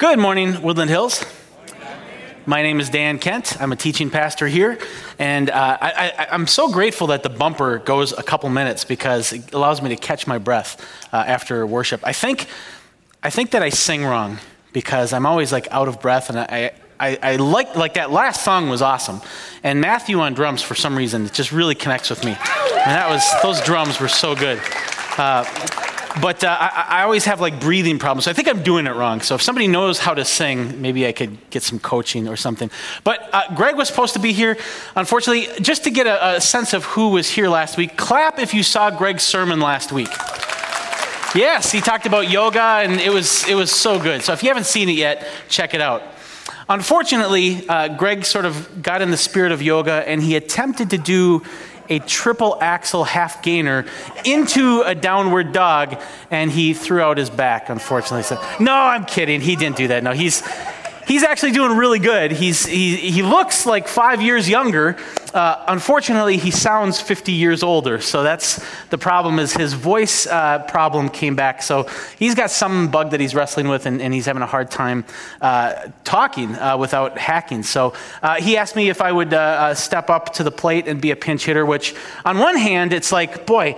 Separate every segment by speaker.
Speaker 1: Good morning, Woodland Hills. My name is Dan Kent. I'm a teaching pastor here, and uh, I, am so grateful that the bumper goes a couple minutes because it allows me to catch my breath uh, after worship. I think, I think that I sing wrong because I'm always like out of breath, and I, I, I like like that last song was awesome, and Matthew on drums for some reason it just really connects with me, and that was those drums were so good. Uh, but uh, I, I, always have like breathing problems. So I think I'm doing it wrong. So if somebody knows how to sing, maybe I could get some coaching or something. But uh, Greg was supposed to be here. Unfortunately, just to get a, a sense of who was here last week, clap if you saw Greg's sermon last week. Yes, he talked about yoga, and it was it was so good. So if you haven't seen it yet, check it out. Unfortunately, uh, Greg sort of got in the spirit of yoga, and he attempted to do a triple axel half gainer into a downward dog, and he threw out his back, unfortunately. So, no, I'm kidding. He didn't do that. No, he's, he's actually doing really good. He's, he, he looks like five years younger. Uh, unfortunately, he sounds 50 years older. So that's the problem is his voice uh, problem came back. So he's got some bug that he's wrestling with, and, and he's having a hard time uh, talking uh, without hacking. So uh, he asked me if I would uh, step up to the plate and be a pinch hitter, which on one hand, it's like, boy,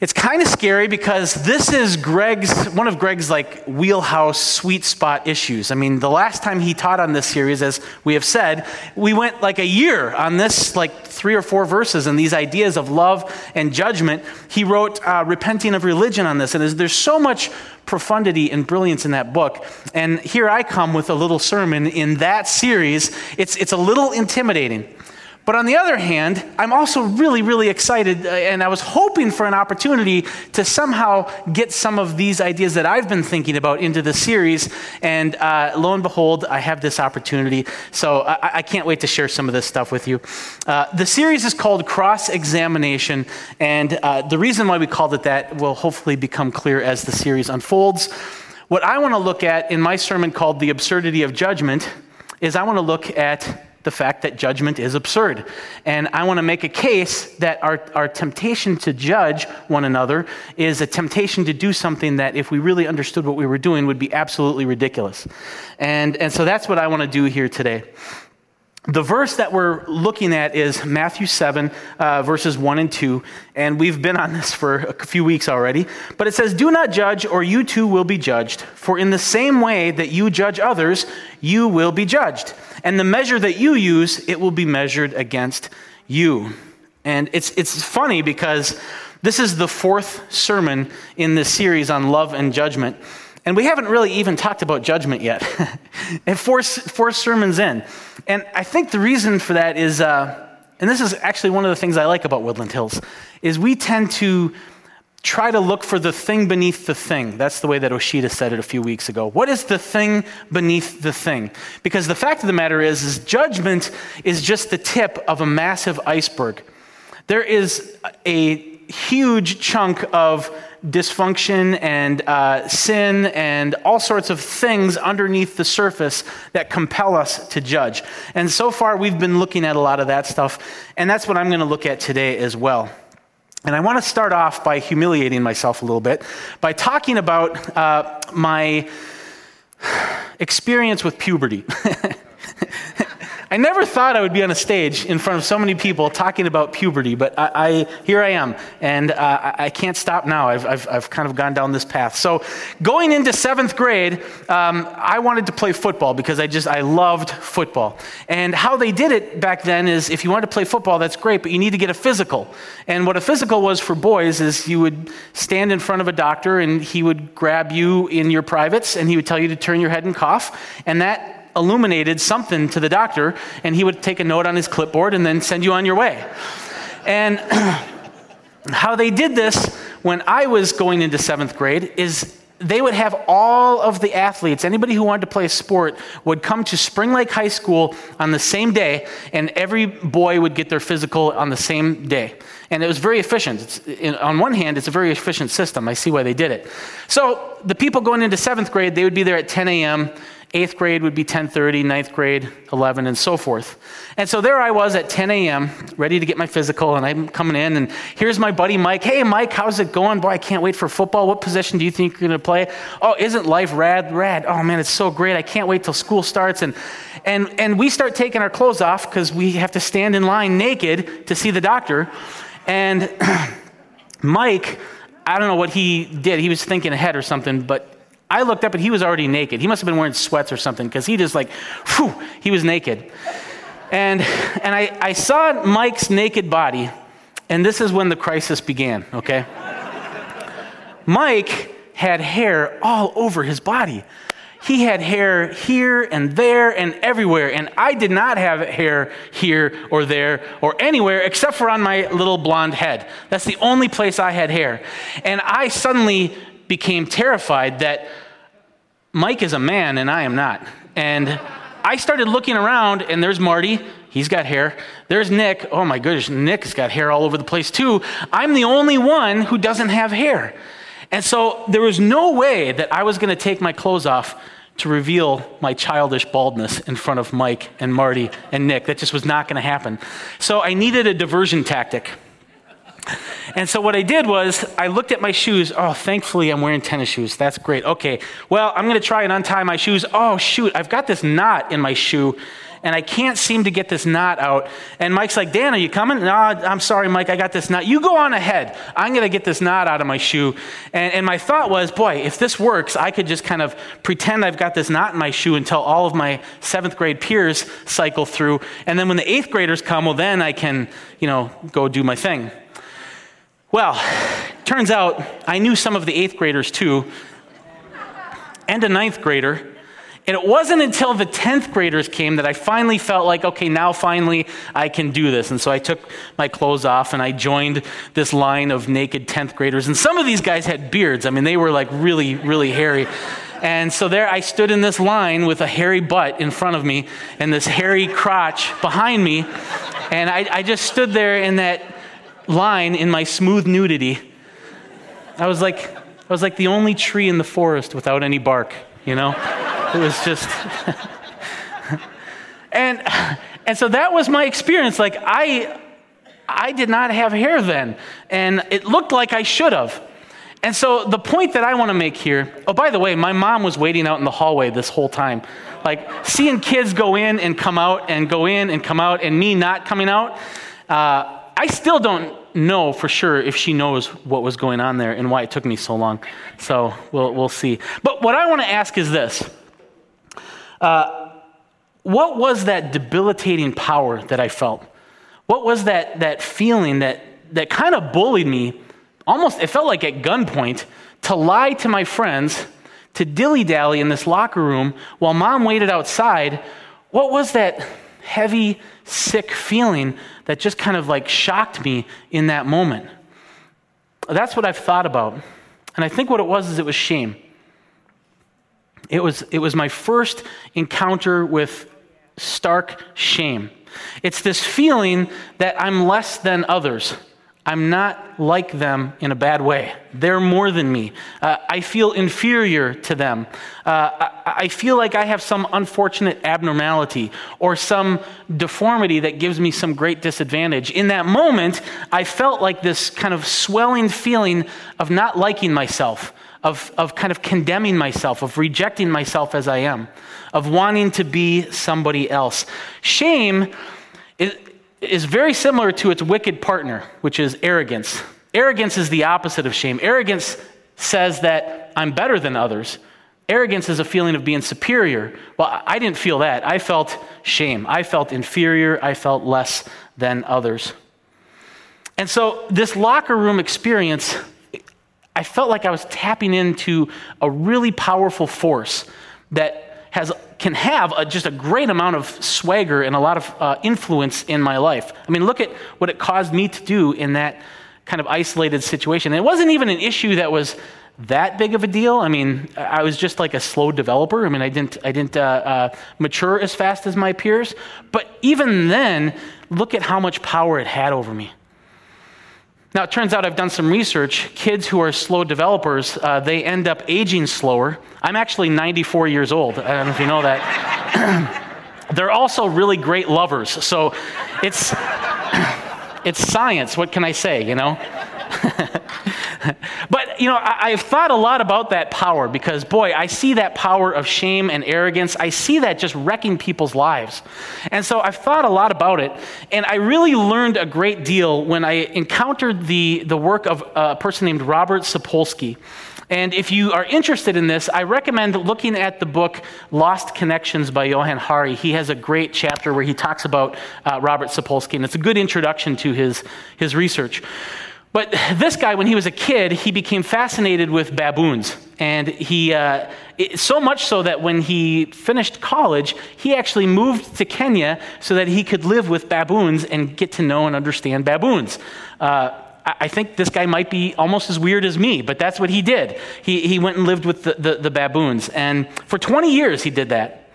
Speaker 1: it's kind of scary because this is Greg's, one of Greg's like wheelhouse sweet spot issues. I mean, the last time he taught on this series, as we have said, we went like a year on this, like three or four verses and these ideas of love and judgment. He wrote uh, Repenting of Religion on this, and there's so much profundity and brilliance in that book. And here I come with a little sermon in that series. It's, it's a little intimidating. But on the other hand, I'm also really, really excited, uh, and I was hoping for an opportunity to somehow get some of these ideas that I've been thinking about into the series. And uh, lo and behold, I have this opportunity. So I, I, can't wait to share some of this stuff with you. Uh, the series is called Cross Examination, and uh, the reason why we called it that will hopefully become clear as the series unfolds. What I want to look at in my sermon called The Absurdity of Judgment is I want to look at the fact that judgment is absurd. And I want to make a case that our, our temptation to judge one another is a temptation to do something that, if we really understood what we were doing, would be absolutely ridiculous. And, and so that's what I want to do here today. The verse that we're looking at is Matthew 7, uh, verses 1 and 2. And we've been on this for a few weeks already. But it says, Do not judge, or you too will be judged. For in the same way that you judge others, you will be judged. And the measure that you use, it will be measured against you. And it's, it's funny because this is the fourth sermon in this series on love and judgment. And we haven't really even talked about judgment yet. and four, four sermons in. And I think the reason for that is, uh, and this is actually one of the things I like about Woodland Hills, is we tend to try to look for the thing beneath the thing. That's the way that Osheta said it a few weeks ago. What is the thing beneath the thing? Because the fact of the matter is, is judgment is just the tip of a massive iceberg. There is a huge chunk of dysfunction and uh, sin and all sorts of things underneath the surface that compel us to judge. And so far, we've been looking at a lot of that stuff, and that's what I'm going to look at today as well. And I want to start off by humiliating myself a little bit by talking about uh, my experience with puberty. I never thought I would be on a stage in front of so many people talking about puberty, but I, I here I am, and uh, I can't stop now. I've, I've, I've, kind of gone down this path. So, going into seventh grade, um, I wanted to play football because I just I loved football. And how they did it back then is, if you wanted to play football, that's great, but you need to get a physical. And what a physical was for boys is you would stand in front of a doctor, and he would grab you in your privates, and he would tell you to turn your head and cough, and that illuminated something to the doctor, and he would take a note on his clipboard and then send you on your way. And how they did this when I was going into seventh grade is they would have all of the athletes, anybody who wanted to play a sport, would come to Spring Lake High School on the same day, and every boy would get their physical on the same day. And it was very efficient. In, on one hand, it's a very efficient system. I see why they did it. So the people going into seventh grade, they would be there at 10 a.m., Eighth grade would be 10:30, ninth grade 11, and so forth. And so there I was at 10 a.m., ready to get my physical, and I'm coming in, and here's my buddy Mike. Hey, Mike, how's it going? Boy, I can't wait for football. What position do you think you're going to play? Oh, isn't life rad? Rad. Oh man, it's so great. I can't wait till school starts. And and and we start taking our clothes off because we have to stand in line naked to see the doctor. And Mike, I don't know what he did. He was thinking ahead or something, but I looked up and he was already naked. He must have been wearing sweats or something because he just like, whew, he was naked. And, and I, I saw Mike's naked body, and this is when the crisis began, okay? Mike had hair all over his body. He had hair here and there and everywhere, and I did not have hair here or there or anywhere except for on my little blonde head. That's the only place I had hair. And I suddenly became terrified that Mike is a man and I am not. And I started looking around, and there's Marty. He's got hair. There's Nick. Oh my goodness, Nick's got hair all over the place too. I'm the only one who doesn't have hair. And so there was no way that I was going to take my clothes off to reveal my childish baldness in front of Mike and Marty and Nick. That just was not going to happen. So I needed a diversion tactic. And so what I did was I looked at my shoes. Oh, thankfully I'm wearing tennis shoes. That's great. Okay. Well, I'm going to try and untie my shoes. Oh, shoot. I've got this knot in my shoe and I can't seem to get this knot out. And Mike's like, Dan, are you coming? No, I'm sorry, Mike, I got this knot. You go on ahead. I'm going to get this knot out of my shoe. And, and my thought was, boy, if this works, I could just kind of pretend I've got this knot in my shoe until all of my seventh grade peers cycle through. And then when the eighth graders come, well, then I can, you know, go do my thing. Well, turns out I knew some of the eighth graders too, and a ninth grader. And it wasn't until the 10th graders came that I finally felt like, okay, now finally I can do this. And so I took my clothes off and I joined this line of naked 10th graders. And some of these guys had beards. I mean, they were like really, really hairy. And so there I stood in this line with a hairy butt in front of me and this hairy crotch behind me. And I, I just stood there in that line in my smooth nudity. I was like, I was like the only tree in the forest without any bark, you know? It was just. and, and so that was my experience. Like, I, I did not have hair then, and it looked like I should have. And so the point that I want to make here oh, by the way, my mom was waiting out in the hallway this whole time. Like, seeing kids go in and come out and go in and come out, and me not coming out. Uh, I still don't know for sure if she knows what was going on there and why it took me so long. So we'll, we'll see. But what I want to ask is this uh, What was that debilitating power that I felt? What was that, that feeling that, that kind of bullied me? Almost, it felt like at gunpoint to lie to my friends, to dilly dally in this locker room while mom waited outside. What was that heavy, sick feeling that just kind of like shocked me in that moment. That's what I've thought about. And I think what it was is it was shame. It was, it was my first encounter with stark shame. It's this feeling that I'm less than others. I'm not like them in a bad way. They're more than me. Uh, I feel inferior to them. Uh, I, I, feel like I have some unfortunate abnormality or some deformity that gives me some great disadvantage. In that moment, I felt like this kind of swelling feeling of not liking myself, of, of kind of condemning myself, of rejecting myself as I am, of wanting to be somebody else. Shame is, is very similar to its wicked partner, which is arrogance. Arrogance is the opposite of shame. Arrogance says that I'm better than others. Arrogance is a feeling of being superior. Well, I didn't feel that. I felt shame. I felt inferior. I felt less than others. And so, this locker room experience, I felt like I was tapping into a really powerful force that has, can have a, just a great amount of swagger and a lot of uh, influence in my life. I mean, look at what it caused me to do in that kind of isolated situation. And it wasn't even an issue that was that big of a deal. I mean, I was just like a slow developer. I mean, I didn't, I didn't uh, uh, mature as fast as my peers. But even then, look at how much power it had over me. Now, it turns out I've done some research. Kids who are slow developers, uh, they end up aging slower. I'm actually 94 years old. I don't know if you know that. They're also really great lovers. So it's, it's science. What can I say, you know? but, you know, I, have thought a lot about that power because, boy, I see that power of shame and arrogance. I see that just wrecking people's lives. And so I've thought a lot about it. And I really learned a great deal when I encountered the, the work of a person named Robert Sapolsky. And if you are interested in this, I recommend looking at the book Lost Connections by Johann Hari. He has a great chapter where he talks about uh, Robert Sapolsky, and it's a good introduction to his, his research. But this guy, when he was a kid, he became fascinated with baboons. And he, uh, it, so much so that when he finished college, he actually moved to Kenya so that he could live with baboons and get to know and understand baboons. Uh, I think this guy might be almost as weird as me, but that's what he did. He, he went and lived with the, the, the baboons. And for 20 years, he did that.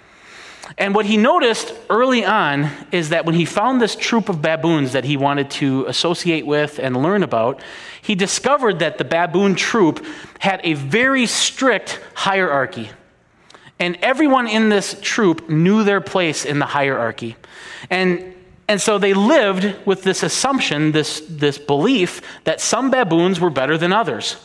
Speaker 1: And what he noticed early on is that when he found this troop of baboons that he wanted to associate with and learn about, he discovered that the baboon troop had a very strict hierarchy. And everyone in this troop knew their place in the hierarchy. And, and so they lived with this assumption, this, this belief, that some baboons were better than others.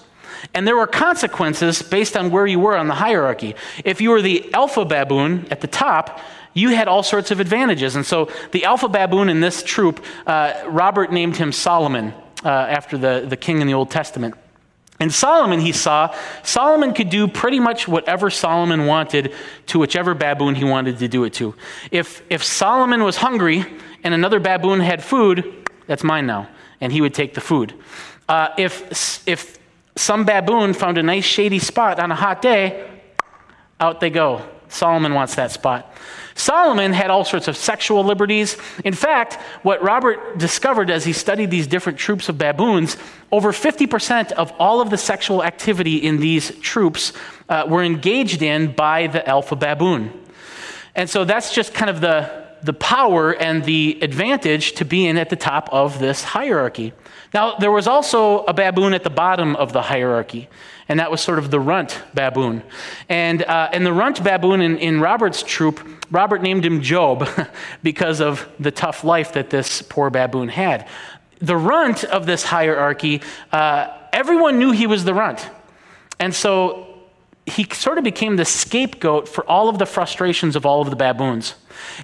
Speaker 1: And there were consequences based on where you were on the hierarchy. If you were the alpha baboon at the top, you had all sorts of advantages. And so the alpha baboon in this troop, uh, Robert named him Solomon uh, after the, the king in the Old Testament. And Solomon, he saw, Solomon could do pretty much whatever Solomon wanted to whichever baboon he wanted to do it to. If, if Solomon was hungry and another baboon had food, that's mine now. And he would take the food. Uh, if, if some baboon found a nice shady spot on a hot day, out they go. Solomon wants that spot. Solomon had all sorts of sexual liberties. In fact, what Robert discovered as he studied these different troops of baboons, over 50% of all of the sexual activity in these troops uh, were engaged in by the alpha baboon. And so that's just kind of the, the power and the advantage to being at the top of this hierarchy. Now, there was also a baboon at the bottom of the hierarchy, and that was sort of the runt baboon. And, uh, and the runt baboon in, in Robert's troop, Robert named him Job because of the tough life that this poor baboon had. The runt of this hierarchy, uh, everyone knew he was the runt. And so he sort of became the scapegoat for all of the frustrations of all of the baboons.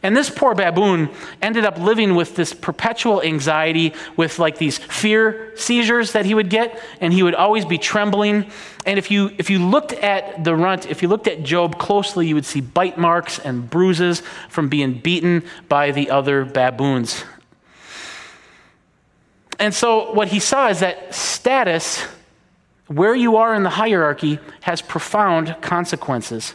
Speaker 1: And this poor baboon ended up living with this perpetual anxiety, with like these fear seizures that he would get, and he would always be trembling. And if you, if you looked at the runt, if you looked at Job closely, you would see bite marks and bruises from being beaten by the other baboons. And so what he saw is that status, where you are in the hierarchy, has profound consequences.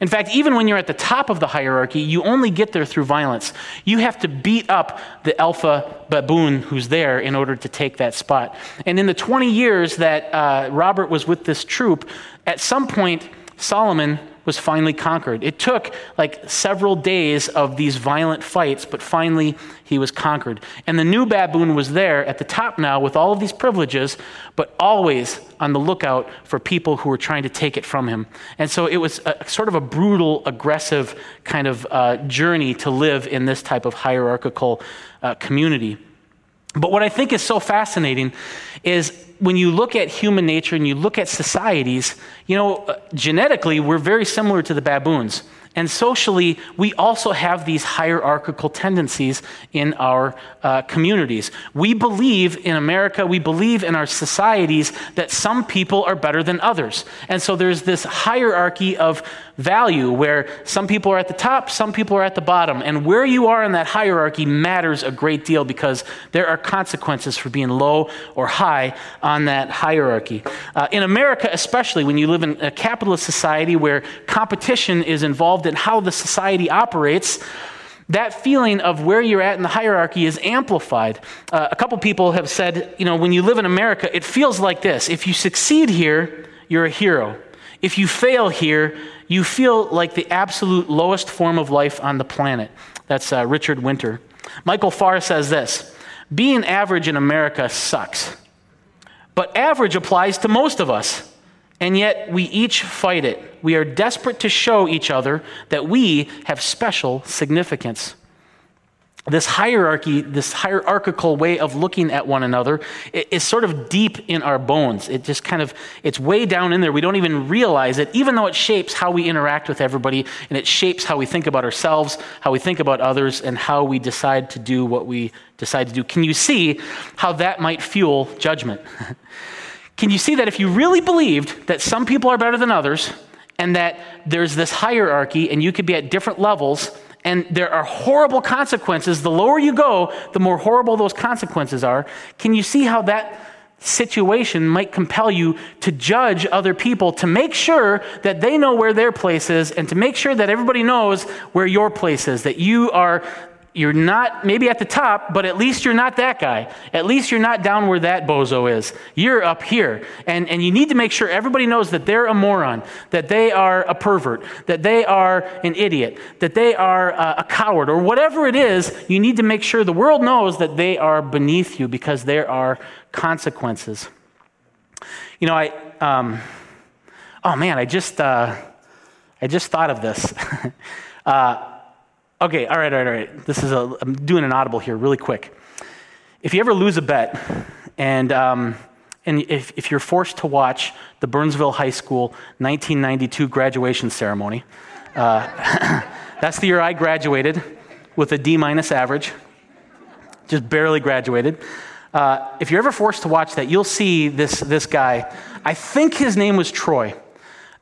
Speaker 1: In fact, even when you're at the top of the hierarchy, you only get there through violence. You have to beat up the alpha baboon who's there in order to take that spot. And in the 20 years that uh, Robert was with this troop, at some point, Solomon was finally conquered. It took like several days of these violent fights, but finally he was conquered. And the new baboon was there at the top now with all of these privileges, but always on the lookout for people who were trying to take it from him. And so it was a, sort of a brutal, aggressive kind of uh, journey to live in this type of hierarchical uh, community. But what I think is so fascinating is when you look at human nature and you look at societies, you know, uh, genetically, we're very similar to the baboons. And socially, we also have these hierarchical tendencies in our uh, communities. We believe in America, we believe in our societies that some people are better than others. And so there's this hierarchy of value where some people are at the top, some people are at the bottom. And where you are in that hierarchy matters a great deal because there are consequences for being low or high on that hierarchy. Uh, in America, especially when you live in a capitalist society where competition is involved in how the society operates, that feeling of where you're at in the hierarchy is amplified. Uh, a couple people have said, you know, when you live in America, it feels like this. If you succeed here, you're a hero. If you fail here, you feel like the absolute lowest form of life on the planet. That's uh, Richard Winter. Michael Farr says this Being average in America sucks. but average applies to most of us. And yet we each fight it. We are desperate to show each other that we have special significance this hierarchy, this hierarchical way of looking at one another is sort of deep in our bones. It just kind of, it's way down in there. We don't even realize it, even though it shapes how we interact with everybody and it shapes how we think about ourselves, how we think about others, and how we decide to do what we decide to do. Can you see how that might fuel judgment? Can you see that if you really believed that some people are better than others and that there's this hierarchy and you could be at different levels, and there are horrible consequences. The lower you go, the more horrible those consequences are. Can you see how that situation might compel you to judge other people to make sure that they know where their place is and to make sure that everybody knows where your place is, that you are you're not maybe at the top, but at least you're not that guy. At least you're not down where that bozo is. You're up here. And, and you need to make sure everybody knows that they're a moron, that they are a pervert, that they are an idiot, that they are a, a coward, or whatever it is. You need to make sure the world knows that they are beneath you because there are consequences. You know, I, um, oh man, I just, uh, I just thought of this. uh, Okay, all right, all right, all right. This is a, I'm doing an audible here really quick. If you ever lose a bet, and, um, and if, if you're forced to watch the Burnsville High School 1992 graduation ceremony, uh, that's the year I graduated with a D minus average, just barely graduated. Uh, if you're ever forced to watch that, you'll see this, this guy. I think his name was Troy.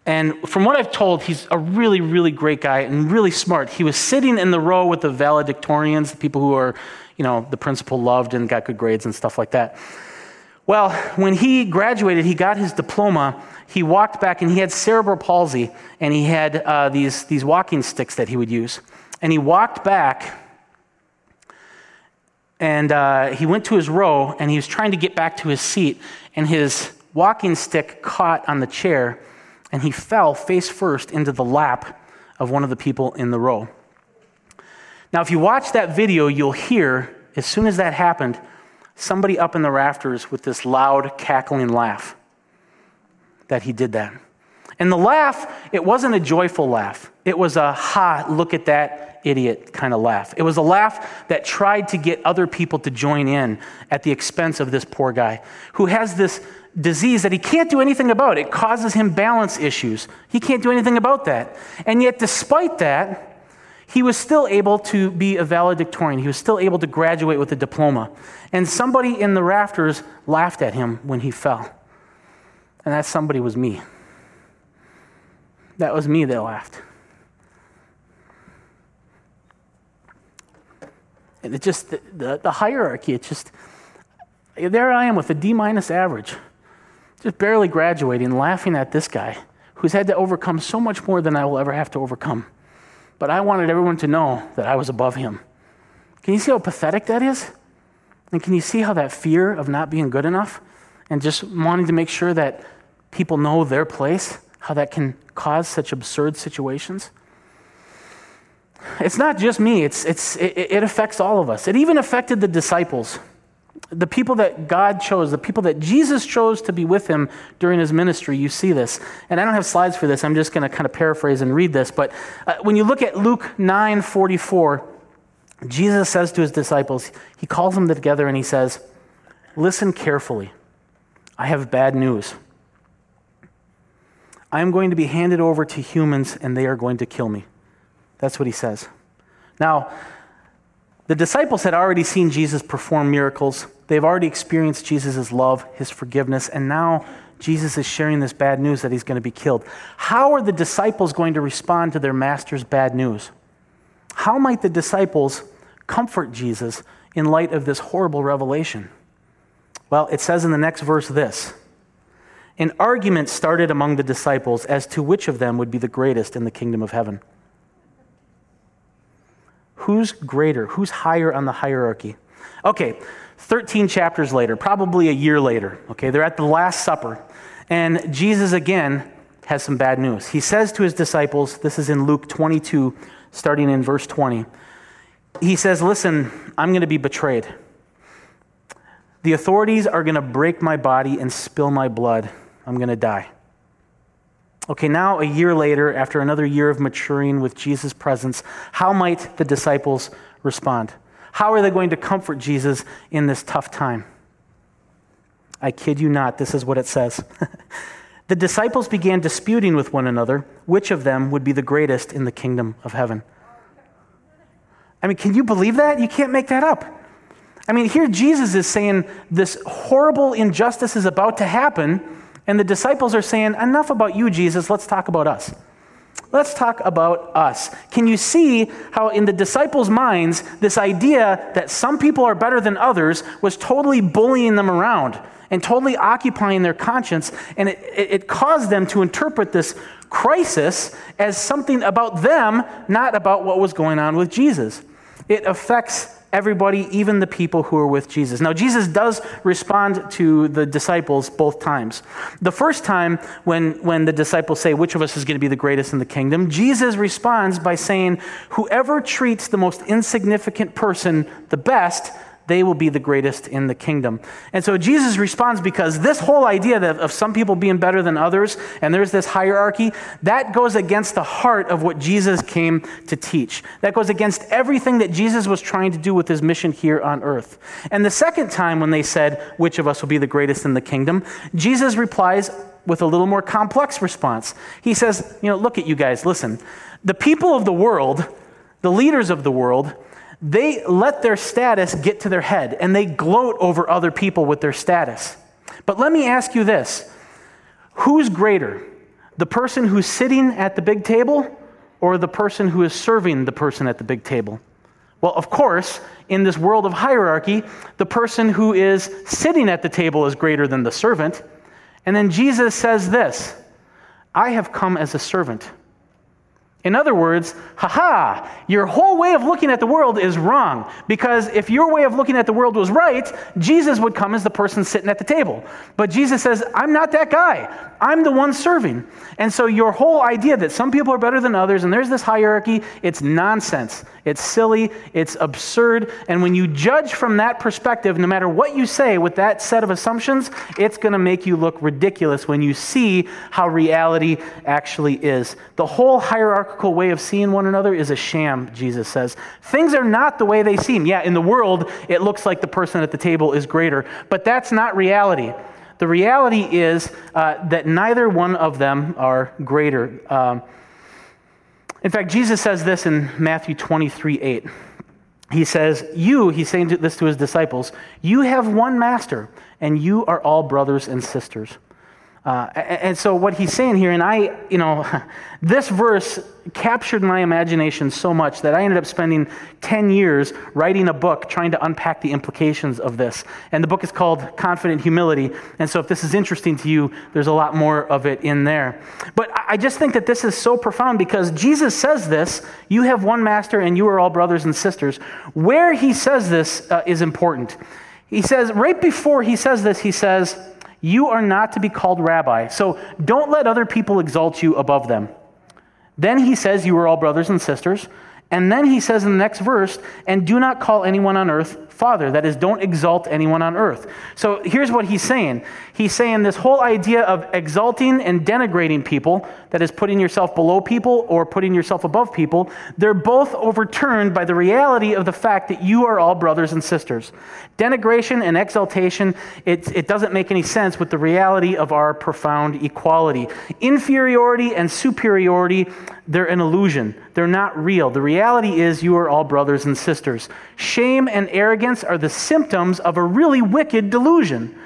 Speaker 1: And from what I've told, he's a really, really great guy and really smart. He was sitting in the row with the valedictorians, the people who are, you know, the principal loved and got good grades and stuff like that. Well, when he graduated, he got his diploma. He walked back and he had cerebral palsy and he had uh, these, these walking sticks that he would use. And he walked back and uh, he went to his row and he was trying to get back to his seat and his walking stick caught on the chair and he fell face first into the lap of one of the people in the row. Now, if you watch that video, you'll hear, as soon as that happened, somebody up in the rafters with this loud, cackling laugh that he did that. And the laugh, it wasn't a joyful laugh. It was a, ha, look at that idiot kind of laugh. It was a laugh that tried to get other people to join in at the expense of this poor guy who has this disease that he can't do anything about. It causes him balance issues. He can't do anything about that. And yet, despite that, he was still able to be a valedictorian. He was still able to graduate with a diploma. And somebody in the rafters laughed at him when he fell. And that somebody was me. That was me that laughed. And it just, the, the, the hierarchy, it just, there I am with a D minus average just barely graduating, laughing at this guy who's had to overcome so much more than I will ever have to overcome. But I wanted everyone to know that I was above him. Can you see how pathetic that is? And can you see how that fear of not being good enough and just wanting to make sure that people know their place, how that can cause such absurd situations? It's not just me, it's, it's, it, it affects all of us. It even affected the disciples the people that God chose, the people that Jesus chose to be with him during his ministry, you see this. And I don't have slides for this. I'm just going to kind of paraphrase and read this. But uh, when you look at Luke 9 44, Jesus says to his disciples, he calls them together and he says, Listen carefully. I have bad news. I am going to be handed over to humans and they are going to kill me. That's what he says. Now, the disciples had already seen Jesus perform miracles. They've already experienced Jesus' love, his forgiveness, and now Jesus is sharing this bad news that he's going to be killed. How are the disciples going to respond to their master's bad news? How might the disciples comfort Jesus in light of this horrible revelation? Well, it says in the next verse this An argument started among the disciples as to which of them would be the greatest in the kingdom of heaven. Who's greater? Who's higher on the hierarchy? Okay, 13 chapters later, probably a year later, okay, they're at the Last Supper, and Jesus again has some bad news. He says to his disciples, this is in Luke 22, starting in verse 20, he says, Listen, I'm going to be betrayed. The authorities are going to break my body and spill my blood. I'm going to die. Okay, now a year later, after another year of maturing with Jesus' presence, how might the disciples respond? How are they going to comfort Jesus in this tough time? I kid you not, this is what it says. the disciples began disputing with one another which of them would be the greatest in the kingdom of heaven. I mean, can you believe that? You can't make that up. I mean, here Jesus is saying this horrible injustice is about to happen and the disciples are saying, Enough about you, Jesus, let's talk about us. Let's talk about us. Can you see how, in the disciples' minds, this idea that some people are better than others was totally bullying them around and totally occupying their conscience? And it, it caused them to interpret this crisis as something about them, not about what was going on with Jesus. It affects everybody, even the people who are with Jesus. Now, Jesus does respond to the disciples both times. The first time, when, when the disciples say, Which of us is going to be the greatest in the kingdom? Jesus responds by saying, Whoever treats the most insignificant person the best they will be the greatest in the kingdom. And so Jesus responds because this whole idea of some people being better than others, and there's this hierarchy, that goes against the heart of what Jesus came to teach. That goes against everything that Jesus was trying to do with his mission here on earth. And the second time when they said, Which of us will be the greatest in the kingdom? Jesus replies with a little more complex response. He says, You know, look at you guys, listen. The people of the world, the leaders of the world, they let their status get to their head and they gloat over other people with their status. But let me ask you this who's greater? The person who's sitting at the big table or the person who is serving the person at the big table? Well, of course, in this world of hierarchy, the person who is sitting at the table is greater than the servant. And then Jesus says this I have come as a servant. In other words, haha, your whole way of looking at the world is wrong. Because if your way of looking at the world was right, Jesus would come as the person sitting at the table. But Jesus says, I'm not that guy. I'm the one serving. And so your whole idea that some people are better than others and there's this hierarchy, it's nonsense. It's silly. It's absurd. And when you judge from that perspective, no matter what you say with that set of assumptions, it's going to make you look ridiculous when you see how reality actually is. The whole hierarchy hierarchical way of seeing one another is a sham, Jesus says. Things are not the way they seem. Yeah, in the world, it looks like the person at the table is greater, but that's not reality. The reality is uh, that neither one of them are greater. Um, in fact, Jesus says this in Matthew 23 8. He says, You, he's saying this to his disciples, you have one master, and you are all brothers and sisters. Uh, and so what he's saying here, and I, you know, this verse captured my imagination so much that I ended up spending 10 years writing a book trying to unpack the implications of this. And the book is called Confident Humility. And so if this is interesting to you, there's a lot more of it in there. But I just think that this is so profound because Jesus says this you have one master and you are all brothers and sisters. Where he says this uh, is important. He says, right before he says this, he says, you are not to be called rabbi. So don't let other people exalt you above them. Then he says, You are all brothers and sisters. And then he says in the next verse, and do not call anyone on earth father. That is, don't exalt anyone on earth. So here's what he's saying. He's saying this whole idea of exalting and denigrating people, that is, putting yourself below people or putting yourself above people, they're both overturned by the reality of the fact that you are all brothers and sisters. Denigration and exaltation, it, it doesn't make any sense with the reality of our profound equality. Inferiority and superiority, they're an illusion. They're not real. The reality is you are all brothers and sisters. Shame and arrogance are the symptoms of a really wicked delusion.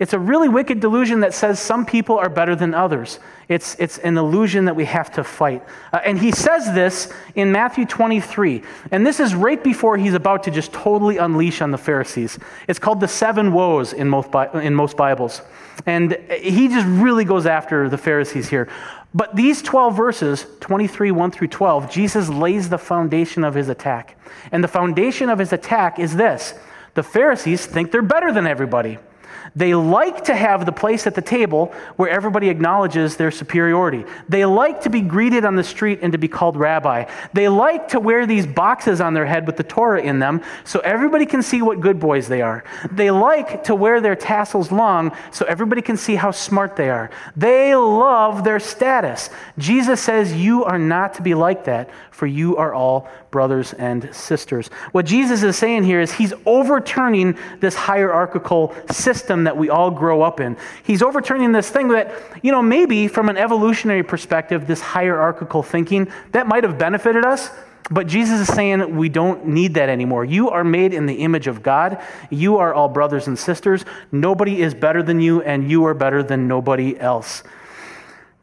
Speaker 1: It's a really wicked delusion that says some people are better than others. It's, it's an illusion that we have to fight. Uh, and he says this in Matthew 23. And this is right before he's about to just totally unleash on the Pharisees. It's called the seven woes in most, in most Bibles. And he just really goes after the Pharisees here. But these 12 verses, 23, 1 through 12, Jesus lays the foundation of his attack. And the foundation of his attack is this the Pharisees think they're better than everybody. They like to have the place at the table where everybody acknowledges their superiority. They like to be greeted on the street and to be called rabbi. They like to wear these boxes on their head with the Torah in them so everybody can see what good boys they are. They like to wear their tassels long so everybody can see how smart they are. They love their status. Jesus says, You are not to be like that, for you are all brothers and sisters. What Jesus is saying here is he's overturning this hierarchical system that we all grow up in. He's overturning this thing that, you know, maybe from an evolutionary perspective, this hierarchical thinking, that might have benefited us. But Jesus is saying we don't need that anymore. You are made in the image of God. You are all brothers and sisters. Nobody is better than you, and you are better than nobody else.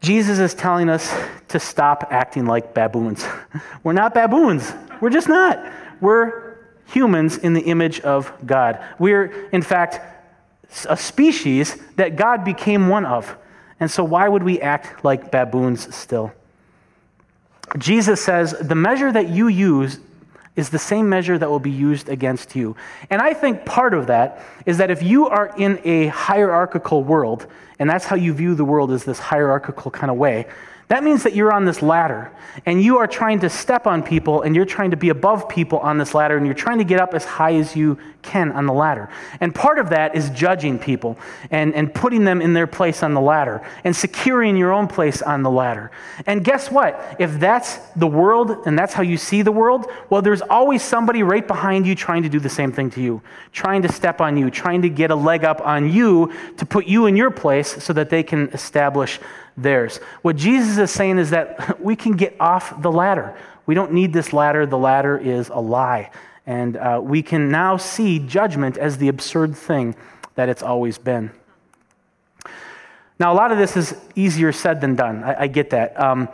Speaker 1: Jesus is telling us to stop acting like baboons. We're not baboons. We're just not. We're humans in the image of God. We're, in fact, a species that God became one of. And so, why would we act like baboons still? Jesus says the measure that you use is the same measure that will be used against you. And I think part of that is that if you are in a hierarchical world, and that's how you view the world as this hierarchical kind of way, that means that you're on this ladder and you are trying to step on people and you're trying to be above people on this ladder and you're trying to get up as high as you can on the ladder. And part of that is judging people and, and putting them in their place on the ladder and securing your own place on the ladder. And guess what? If that's the world and that's how you see the world, well, there's always somebody right behind you trying to do the same thing to you, trying to step on you, trying to get a leg up on you to put you in your place so that they can establish theirs. What Jesus is saying is that we can get off the ladder. We don't need this ladder. The ladder is a lie. And uh, we can now see judgment as the absurd thing that it's always been. Now, a lot of this is easier said than done. I, I get that. Um,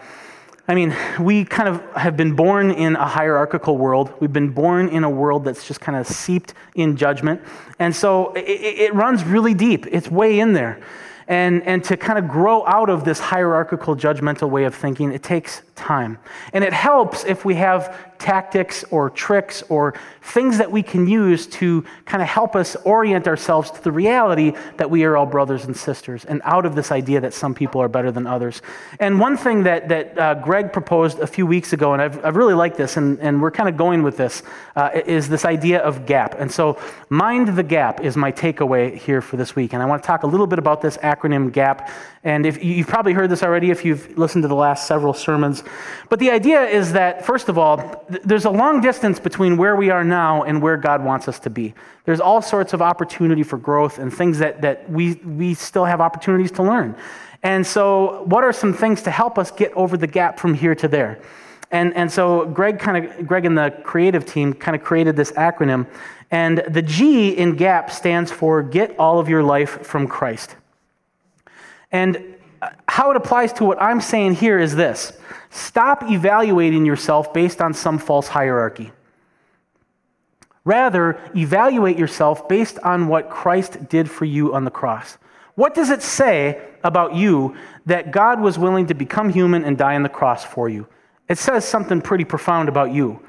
Speaker 1: I mean, we kind of have been born in a hierarchical world. We've been born in a world that's just kind of seeped in judgment. And so it, it runs really deep, it's way in there. And, and to kind of grow out of this hierarchical, judgmental way of thinking, it takes time. And it helps if we have tactics or tricks or things that we can use to kind of help us orient ourselves to the reality that we are all brothers and sisters and out of this idea that some people are better than others. And one thing that, that uh, Greg proposed a few weeks ago, and I've, I've really liked this, and, and we're kind of going with this, uh, is this idea of gap. And so, mind the gap is my takeaway here for this week. And I want to talk a little bit about this acronym GAP. And if you've probably heard this already if you've listened to the last several sermons. But the idea is that, first of all, there's a long distance between where we are now and where God wants us to be. There's all sorts of opportunity for growth and things that, that we, we still have opportunities to learn. And so, what are some things to help us get over the gap from here to there? And, and so Greg kind of Greg and the creative team kind of created this acronym. And the G in GAP stands for Get All of Your Life from Christ. And uh, how it applies to what I'm saying here is this stop evaluating yourself based on some false hierarchy. Rather, evaluate yourself based on what Christ did for you on the cross. What does it say about you that God was willing to become human and die on the cross for you? It says something pretty profound about you.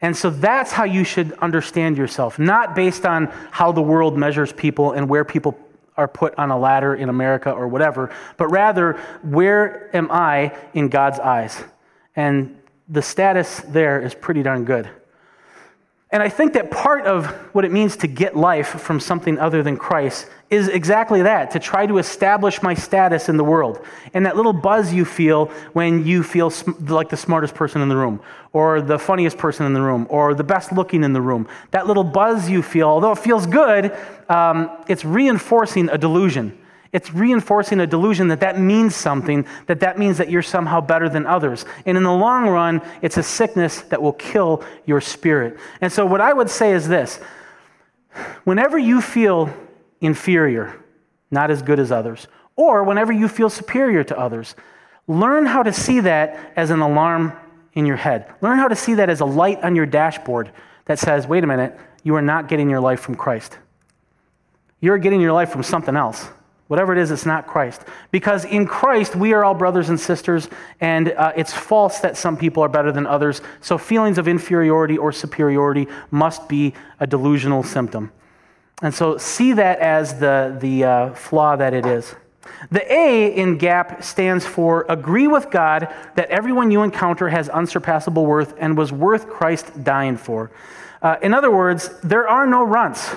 Speaker 1: And so that's how you should understand yourself, not based on how the world measures people and where people are put on a ladder in America or whatever, but rather, where am I in God's eyes? And the status there is pretty darn good. And I think that part of what it means to get life from something other than Christ is exactly that to try to establish my status in the world. And that little buzz you feel when you feel sm- like the smartest person in the room, or the funniest person in the room, or the best looking in the room. That little buzz you feel, although it feels good, um, it's reinforcing a delusion. It's reinforcing a delusion that that means something, that that means that you're somehow better than others. And in the long run, it's a sickness that will kill your spirit. And so, what I would say is this whenever you feel inferior, not as good as others, or whenever you feel superior to others, learn how to see that as an alarm in your head. Learn how to see that as a light on your dashboard that says, wait a minute, you are not getting your life from Christ. You're getting your life from something else. Whatever it is, it's not Christ. Because in Christ, we are all brothers and sisters, and uh, it's false that some people are better than others. So feelings of inferiority or superiority must be a delusional symptom. And so see that as the, the uh, flaw that it is. The A in GAP stands for agree with God that everyone you encounter has unsurpassable worth and was worth Christ dying for. Uh, in other words, there are no runts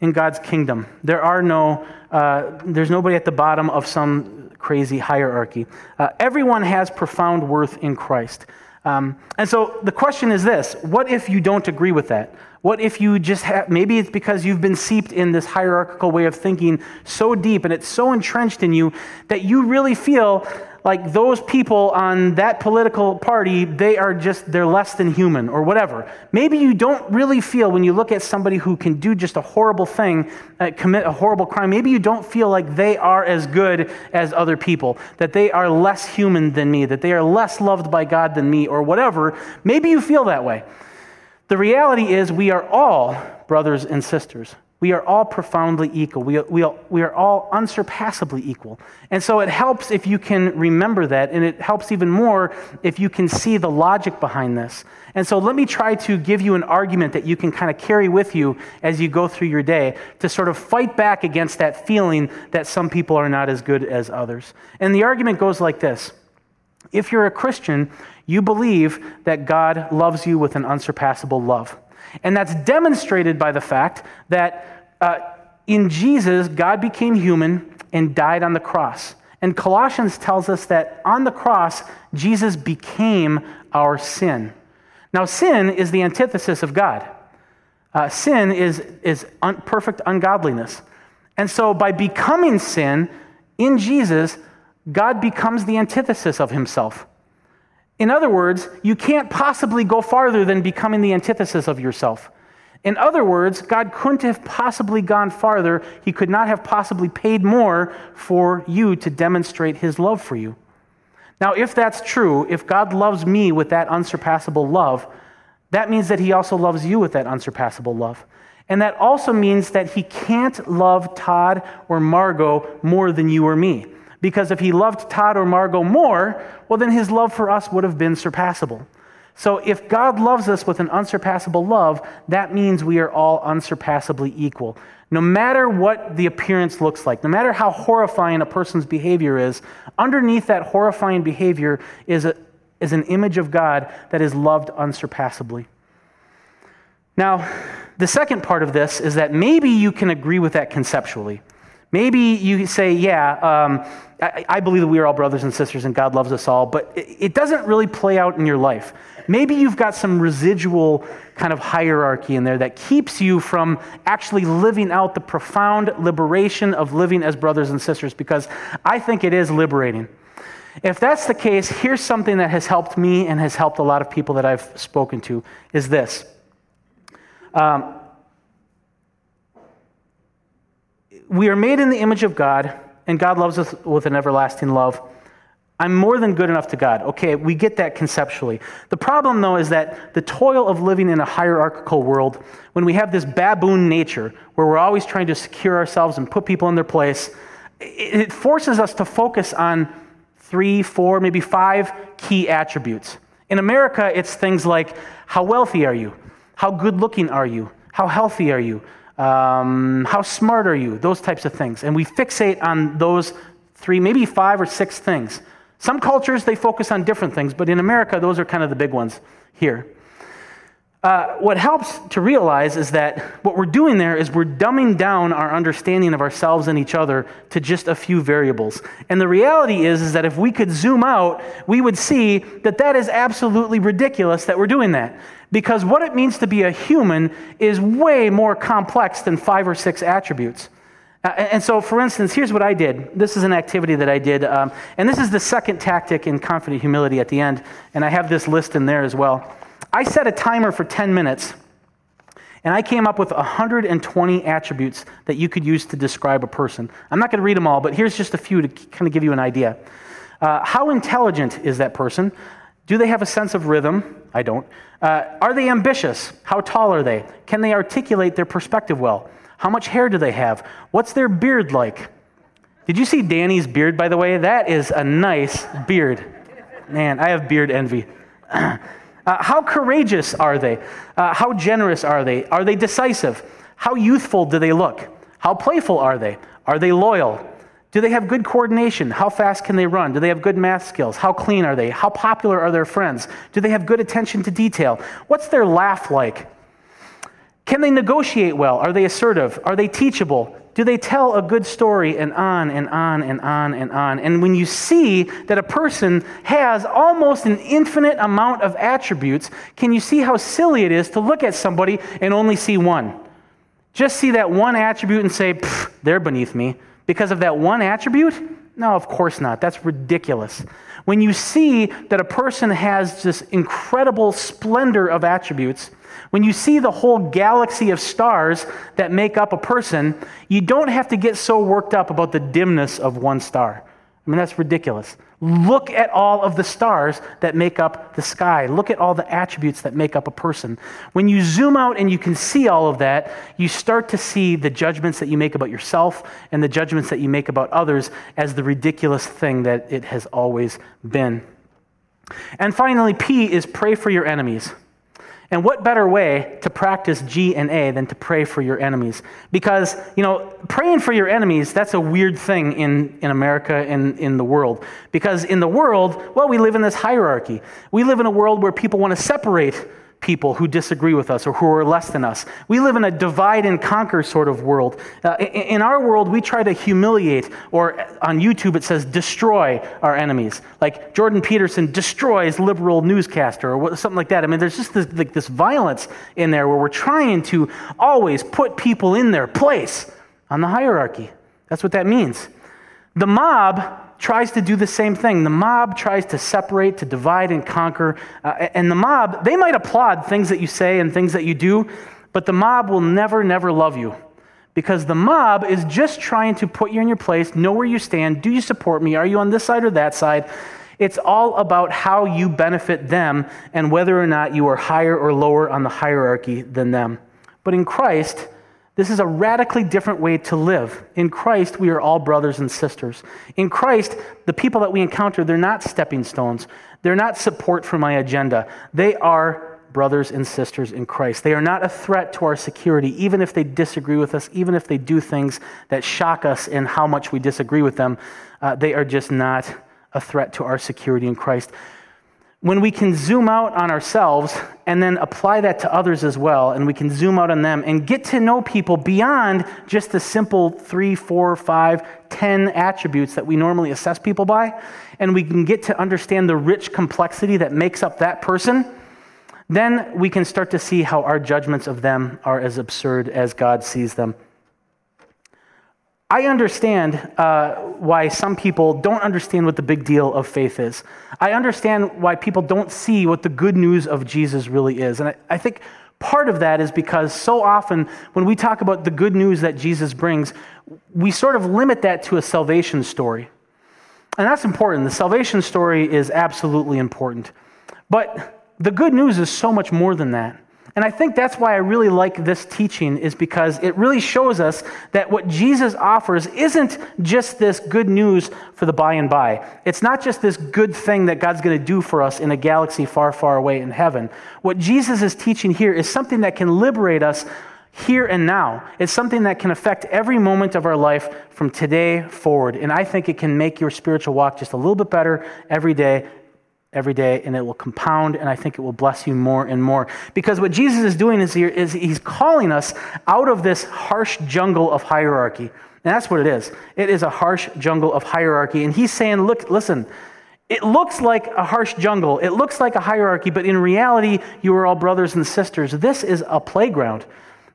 Speaker 1: in God's kingdom. There are no, uh, there's nobody at the bottom of some crazy hierarchy. Uh, everyone has profound worth in Christ. Um, and so the question is this what if you don't agree with that? What if you just have, maybe it's because you've been seeped in this hierarchical way of thinking so deep and it's so entrenched in you that you really feel like those people on that political party, they are just, they're less than human or whatever. Maybe you don't really feel when you look at somebody who can do just a horrible thing, uh, commit a horrible crime, maybe you don't feel like they are as good as other people, that they are less human than me, that they are less loved by God than me or whatever. Maybe you feel that way. The reality is, we are all brothers and sisters. We are all profoundly equal. We are, we, we are all unsurpassably equal. And so it helps if you can remember that, and it helps even more if you can see the logic behind this. And so let me try to give you an argument that you can kind of carry with you as you go through your day to sort of fight back against that feeling that some people are not as good as others. And the argument goes like this If you're a Christian, you believe that God loves you with an unsurpassable love. And that's demonstrated by the fact that uh, in Jesus, God became human and died on the cross. And Colossians tells us that on the cross, Jesus became our sin. Now, sin is the antithesis of God. Uh, sin is, is un- perfect ungodliness. And so, by becoming sin in Jesus, God becomes the antithesis of himself. In other words, you can't possibly go farther than becoming the antithesis of yourself. In other words, God couldn't have possibly gone farther. He could not have possibly paid more for you to demonstrate his love for you. Now, if that's true, if God loves me with that unsurpassable love, that means that he also loves you with that unsurpassable love. And that also means that he can't love Todd or Margot more than you or me. Because if he loved Todd or Margot more, well, then his love for us would have been surpassable. So if God loves us with an unsurpassable love, that means we are all unsurpassably equal. No matter what the appearance looks like, no matter how horrifying a person's behavior is, underneath that horrifying behavior is, a, is an image of God that is loved unsurpassably. Now, the second part of this is that maybe you can agree with that conceptually. Maybe you say, yeah, um, I, I, believe that we are all brothers and sisters and God loves us all, but it, it doesn't really play out in your life. Maybe you've got some residual kind of hierarchy in there that keeps you from actually living out the profound liberation of living as brothers and sisters, because I think it is liberating. If that's the case, here's something that has helped me and has helped a lot of people that I've spoken to is this. Um, we are made in the image of God, and God loves us with an everlasting love. I'm more than good enough to God. Okay, we get that conceptually. The problem, though, is that the toil of living in a hierarchical world, when we have this baboon nature where we're always trying to secure ourselves and put people in their place, it forces us to focus on three, four, maybe five key attributes. In America, it's things like how wealthy are you? How good looking are you? How healthy are you? Um, how smart are you? Those types of things. And we fixate on those three, maybe five or six things. Some cultures, they focus on different things, but in America, those are kind of the big ones here. Uh, what helps to realize is that what we're doing there is we're dumbing down our understanding of ourselves and each other to just a few variables. And the reality is, is that if we could zoom out, we would see that that is absolutely ridiculous that we're doing that. Because what it means to be a human is way more complex than five or six attributes. Uh, and so, for instance, here's what I did. This is an activity that I did. Um, and this is the second tactic in confident humility at the end. And I have this list in there as well. I set a timer for 10 minutes. And I came up with 120 attributes that you could use to describe a person. I'm not going to read them all, but here's just a few to kind of give you an idea. Uh, how intelligent is that person? Do they have a sense of rhythm? I don't. Uh, are they ambitious? How tall are they? Can they articulate their perspective well? How much hair do they have? What's their beard like? Did you see Danny's beard, by the way? That is a nice beard. Man, I have beard envy. uh, how courageous are they? Uh, how generous are they? Are they decisive? How youthful do they look? How playful are they? Are they loyal? Do they have good coordination? How fast can they run? Do they have good math skills? How clean are they? How popular are their friends? Do they have good attention to detail? What's their laugh like? Can they negotiate well? Are they assertive? Are they teachable? Do they tell a good story? And on and on and on and on. And when you see that a person has almost an infinite amount of attributes, can you see how silly it is to look at somebody and only see one? Just see that one attribute and say, they're beneath me because of that one attribute? No, of course not. That's ridiculous. When you see that a person has this incredible splendor of attributes, when you see the whole galaxy of stars that make up a person, you don't have to get so worked up about the dimness of one star. I mean, that's ridiculous. Look at all of the stars that make up the sky. Look at all the attributes that make up a person. When you zoom out and you can see all of that, you start to see the judgments that you make about yourself and the judgments that you make about others as the ridiculous thing that it has always been. And finally, P is pray for your enemies. And what better way to practice G and A than to pray for your enemies? Because, you know, praying for your enemies, that's a weird thing in, in America and in the world. Because in the world, well, we live in this hierarchy. We live in a world where people want to separate people who disagree with us or who are less than us. We live in a divide and conquer sort of world. Uh, in our world, we try to humiliate, or on YouTube it says destroy our enemies. Like Jordan Peterson destroys liberal newscaster or something like that. I mean, there's just this, like, this violence in there where we're trying to always put people in their place on the hierarchy. That's what that means. The mob tries to do the same thing. The mob tries to separate, to divide and conquer. Uh, and the mob, they might applaud things that you say and things that you do, but the mob will never, never love you. Because the mob is just trying to put you in your place, know where you stand. Do you support me? Are you on this side or that side? It's all about how you benefit them and whether or not you are higher or lower on the hierarchy than them. But in Christ, this is a radically different way to live. In Christ, we are all brothers and sisters. In Christ, the people that we encounter, they're not stepping stones. They're not support for my agenda. They are brothers and sisters in Christ. They are not a threat to our security, even if they disagree with us, even if they do things that shock us in how much we disagree with them. Uh, they are just not a threat to our security in Christ when we can zoom out on ourselves and then apply that to others as well, and we can zoom out on them and get to know people beyond just the simple three, four, five, ten attributes that we normally assess people by, and we can get to understand the rich complexity that makes up that person, then we can start to see how our judgments of them are as absurd as God sees them. I understand uh, why some people don't understand what the big deal of faith is. I understand why people don't see what the good news of Jesus really is. And I, I think part of that is because so often when we talk about the good news that Jesus brings, we sort of limit that to a salvation story. And that's important. The salvation story is absolutely important. But the good news is so much more than that. And I think that's why I really like this teaching, is because it really shows us that what Jesus offers isn't just this good news for the by and by. It's not just this good thing that God's going to do for us in a galaxy far, far away in heaven. What Jesus is teaching here is something that can liberate us here and now. It's something that can affect every moment of our life from today forward. And I think it can make your spiritual walk just a little bit better every day every day and it will compound and i think it will bless you more and more. Because what jesus is doing is, here, is he's calling us out of this harsh jungle of hierarchy. And that's what it is. It is a harsh jungle of hierarchy. And he's saying look listen it looks like a harsh jungle. It looks like a hierarchy but in reality you are all brothers and sisters. This is a playground.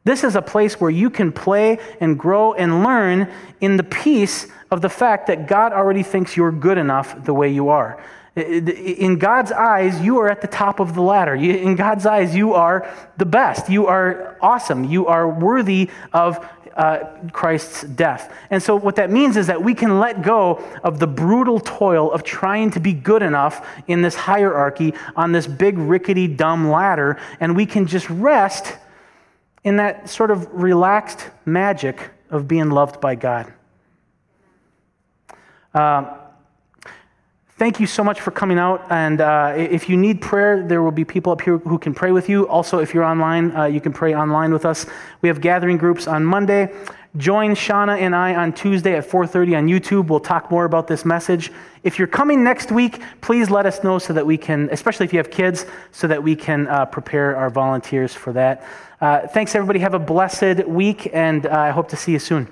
Speaker 1: This is a place where you can play and grow and learn in the peace of the fact that god already thinks you're good enough the way you are in God's eyes, you are at the top of the ladder. In God's eyes, you are the best. You are awesome. You are worthy of uh, Christ's death. And so, what that means is that we can let go of the brutal toil of trying to be good enough in this hierarchy on this big, rickety, dumb ladder, and we can just rest in that sort of relaxed magic of being loved by God. Uh, thank you so much for coming out. And uh, if you need prayer, there will be people up here who can pray with you. Also, if you're online, uh, you can pray online with us. We have gathering groups on Monday. Join Shauna and I on Tuesday at 4:30 on YouTube. We'll talk more about this message. If you're coming next week, please let us know so that we can, especially if you have kids, so that we can uh, prepare our volunteers for that. Uh, thanks, everybody. Have a blessed week, and uh, I hope to see you soon.